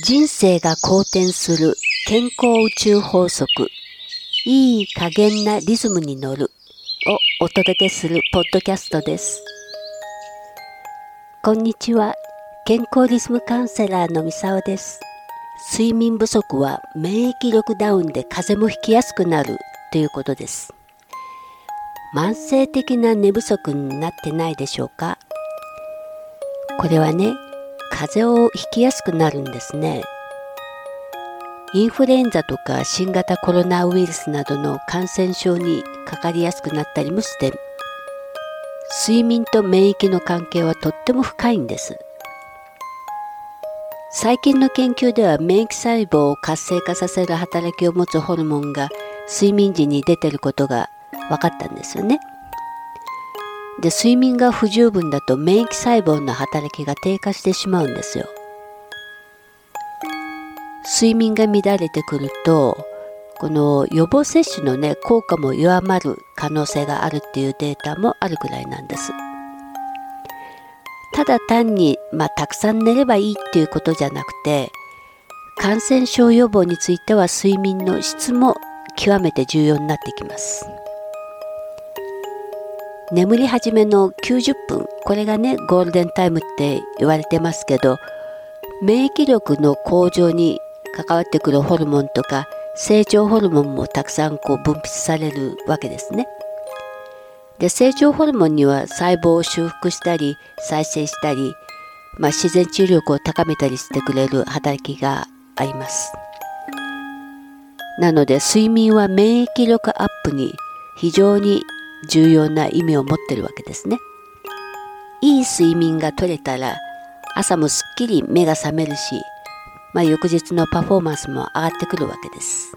人生が好転する健康宇宙法則。いい加減なリズムに乗る。をお届けするポッドキャストです。こんにちは。健康リズムカウンセラーのみさおです。睡眠不足は免疫力ダウンで風邪もひきやすくなる。ということです。慢性的な寝不足になってないでしょうか？これはね風邪をひきやすくなるんですね。インフルエンザとか新型コロナウイルスなどの感染症にかかりやすくなったりもして睡眠と免疫の関係はとっても深いんです最近の研究では免疫細胞を活性化させる働きを持つホルモンが睡眠時に出てることが分かったんですよね。で睡眠が不十分だと免疫細胞の働きが低下してしまうんですよ睡眠が乱れてくるとこの予防接種のね効果も弱まる可能性があるっていうデータもあるくらいなんですただ単に、まあ、たくさん寝ればいいっていうことじゃなくて感染症予防については睡眠の質も極めて重要になってきます。眠り始めの90分これがねゴールデンタイムって言われてますけど免疫力の向上に関わってくるホルモンとか成長ホルモンもたくさんこう分泌されるわけですね。で成長ホルモンには細胞を修復したり再生したり、まあ、自然治癒力を高めたりしてくれる働きがあります。なので睡眠は免疫力アップに非常に重要な意味を持ってるわけですね。いい睡眠が取れたら朝もすっきり目が覚めるし、まあ、翌日のパフォーマンスも上がってくるわけです。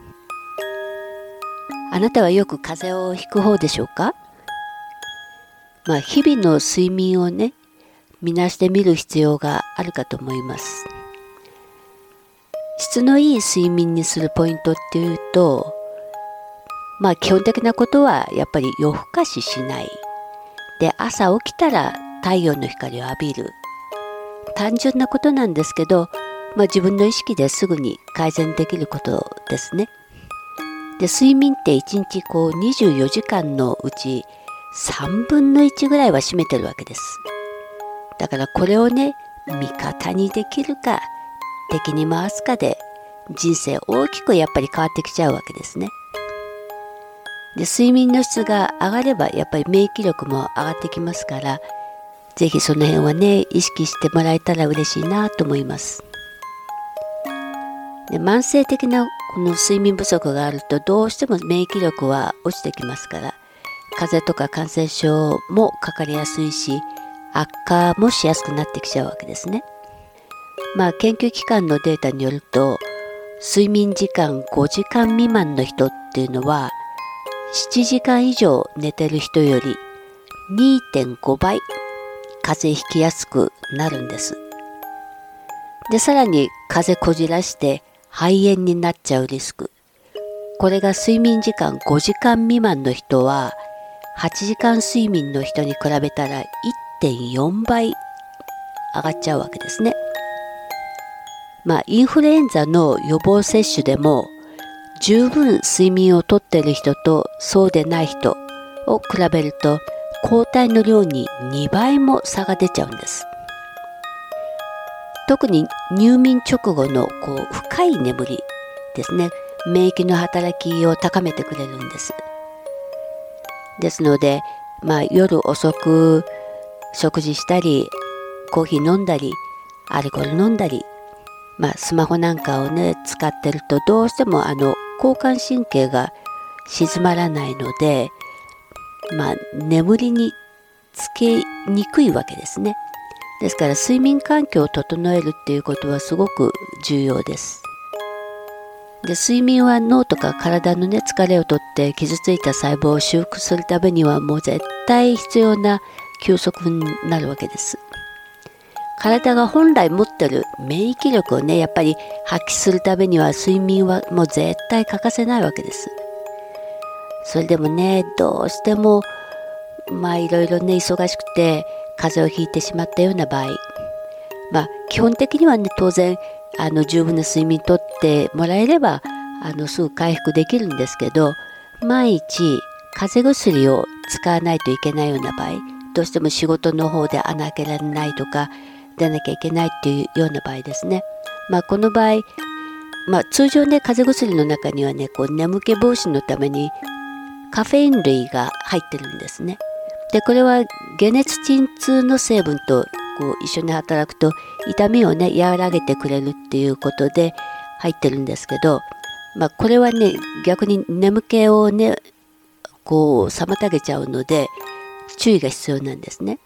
あなたはよく風邪をひく方でしょうか？まあ、日々の睡眠をね、見なしてみる必要があるかと思います。質のいい睡眠にするポイントっていうと、まあ基本的なことはやっぱり夜更かししない。で、朝起きたら太陽の光を浴びる。単純なことなんですけど、まあ、自分の意識ですぐに改善できることですね。で、睡眠って1日こう24時間のうち3分の1ぐらいは占めてるわけです。だからこれをね、味方にできるか、敵に回すかで人生大きくやっぱり変わってきちゃうわけですね。で睡眠の質が上がればやっぱり免疫力も上がってきますから是非その辺はね意識してもらえたら嬉しいなと思います。で慢性的なこの睡眠不足があるとどうしても免疫力は落ちてきますから風邪とか感染症もかかりやすいし悪化もしやすくなってきちゃうわけですね。まあ研究機関のデータによると睡眠時間5時間未満の人っていうのは7時間以上寝てる人より2.5倍風邪ひきやすくなるんです。で、さらに風邪こじらして肺炎になっちゃうリスク。これが睡眠時間5時間未満の人は8時間睡眠の人に比べたら1.4倍上がっちゃうわけですね。まあ、インフルエンザの予防接種でも十分睡眠をとってる人とそうでない人を比べると抗体の量に2倍も差が出ちゃうんです。特に入眠直後のこう深い眠りですね免疫の働きを高めてくれるんです。ですので、まあ、夜遅く食事したりコーヒー飲んだりアルコール飲んだり、まあ、スマホなんかをね使ってるとどうしてもあの交感神経が静まらないので、まあ、眠りにつけにくいわけですね。ですから睡眠環境を整えるっていうことはすごく重要です。で睡眠は脳とか体のね疲れをとって傷ついた細胞を修復するためにはもう絶対必要な休息になるわけです。体が本来持ってる免疫力をねやっぱり発揮するためには睡眠はもう絶対欠かせないわけです。それでもねどうしてもまあいろいろね忙しくて風邪をひいてしまったような場合。まあ基本的にはね当然あの十分な睡眠とってもらえればあのすぐ回復できるんですけど万一風邪薬を使わないといけないような場合どうしても仕事の方で穴開けられないとか出なきゃいけないっていうような場合ですね。まあ、この場合、まあ、通常ね風邪薬の中にはねこう眠気防止のためにカフェイン類が入ってるんですね。でこれは解熱鎮痛の成分とこう一緒に働くと痛みをね和らげてくれるっていうことで入ってるんですけど、まあ、これはね逆に眠気をねこう妨げちゃうので注意が必要なんですね。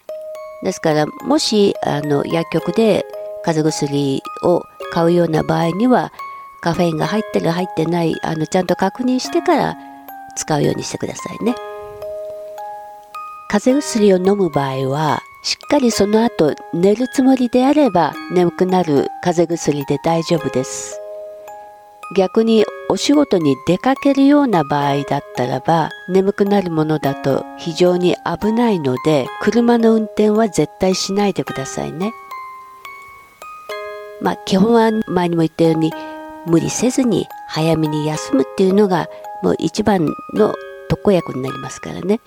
ですからもしあの薬局で風邪薬を買うような場合にはカフェインが入ってる入ってないあのちゃんと確認してから使うようにしてくださいね。風邪薬を飲む場合はしっかりその後寝るつもりであれば眠くなる風邪薬で大丈夫です。逆にお仕事に出かけるような場合だったらば眠くなるものだと非常に危ないので車の運転は絶対しないでくださいね。まあ基本は前にも言ったように無理せずに早めに休むっていうのがもう一番の特効薬になりますからね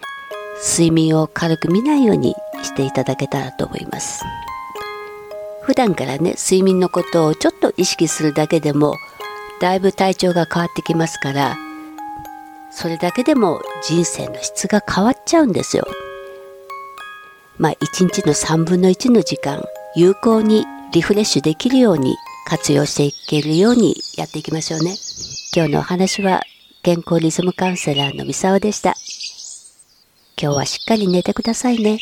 睡眠を軽く見ないようにしていただけたらと思います普段からね睡眠のことをちょっと意識するだけでもだいぶ体調が変わってきますからそれだけでも人生の質が変わっちゃうんですよ。まあ一日の3分の1の時間有効にリフレッシュできるように活用していけるようにやっていきましょうね。今日のお話は健康リズムカウンセラーの三沢でした。今日はしっかり寝てくださいね。